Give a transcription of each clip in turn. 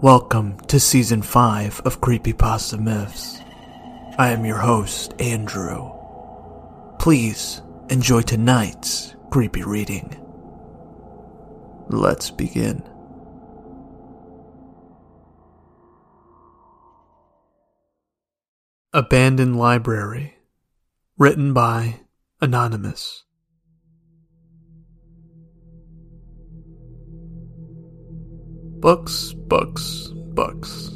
Welcome to Season 5 of Creepypasta Myths. I am your host, Andrew. Please enjoy tonight's creepy reading. Let's begin. Abandoned Library, written by Anonymous. Books, books, books.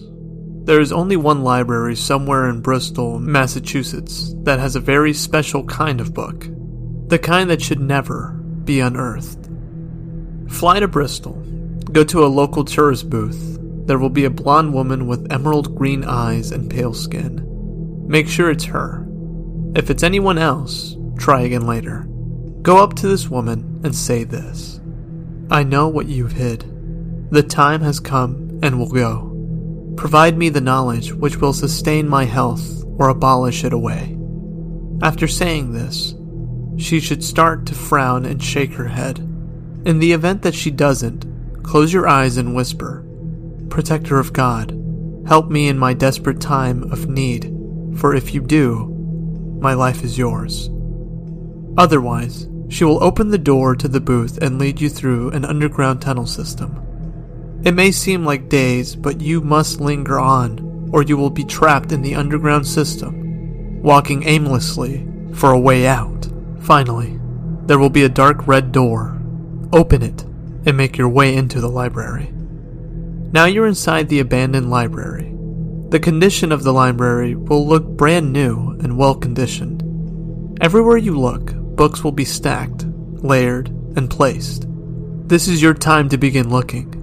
There is only one library somewhere in Bristol, Massachusetts, that has a very special kind of book. The kind that should never be unearthed. Fly to Bristol. Go to a local tourist booth. There will be a blonde woman with emerald green eyes and pale skin. Make sure it's her. If it's anyone else, try again later. Go up to this woman and say this I know what you've hid. The time has come and will go. Provide me the knowledge which will sustain my health or abolish it away. After saying this, she should start to frown and shake her head. In the event that she doesn't, close your eyes and whisper, Protector of God, help me in my desperate time of need, for if you do, my life is yours. Otherwise, she will open the door to the booth and lead you through an underground tunnel system. It may seem like days, but you must linger on, or you will be trapped in the underground system, walking aimlessly for a way out. Finally, there will be a dark red door. Open it and make your way into the library. Now you're inside the abandoned library. The condition of the library will look brand new and well conditioned. Everywhere you look, books will be stacked, layered, and placed. This is your time to begin looking.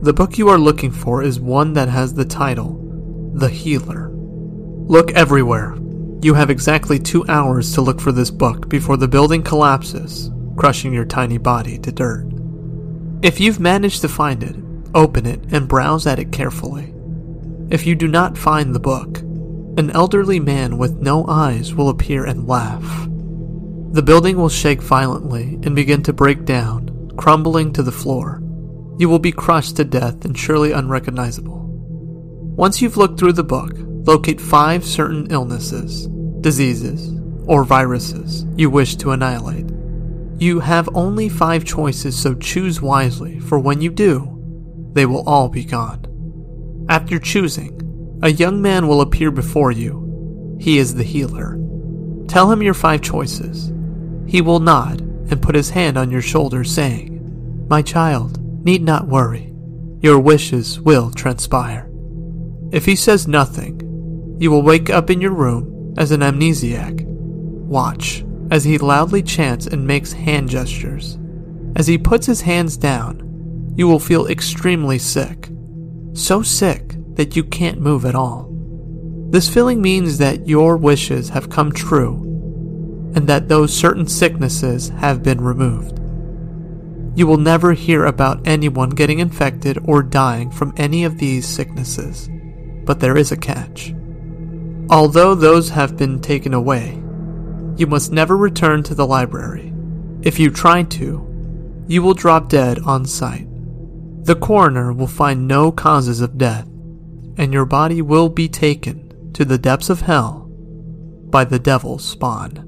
The book you are looking for is one that has the title, The Healer. Look everywhere. You have exactly two hours to look for this book before the building collapses, crushing your tiny body to dirt. If you've managed to find it, open it and browse at it carefully. If you do not find the book, an elderly man with no eyes will appear and laugh. The building will shake violently and begin to break down, crumbling to the floor. You will be crushed to death and surely unrecognizable. Once you've looked through the book, locate five certain illnesses, diseases, or viruses you wish to annihilate. You have only five choices, so choose wisely, for when you do, they will all be gone. After choosing, a young man will appear before you. He is the healer. Tell him your five choices. He will nod and put his hand on your shoulder, saying, My child, need not worry. Your wishes will transpire. If he says nothing, you will wake up in your room as an amnesiac. Watch as he loudly chants and makes hand gestures. As he puts his hands down, you will feel extremely sick. So sick that you can't move at all. This feeling means that your wishes have come true and that those certain sicknesses have been removed. You will never hear about anyone getting infected or dying from any of these sicknesses. But there is a catch. Although those have been taken away, you must never return to the library. If you try to, you will drop dead on sight. The coroner will find no causes of death, and your body will be taken to the depths of hell by the devil's spawn.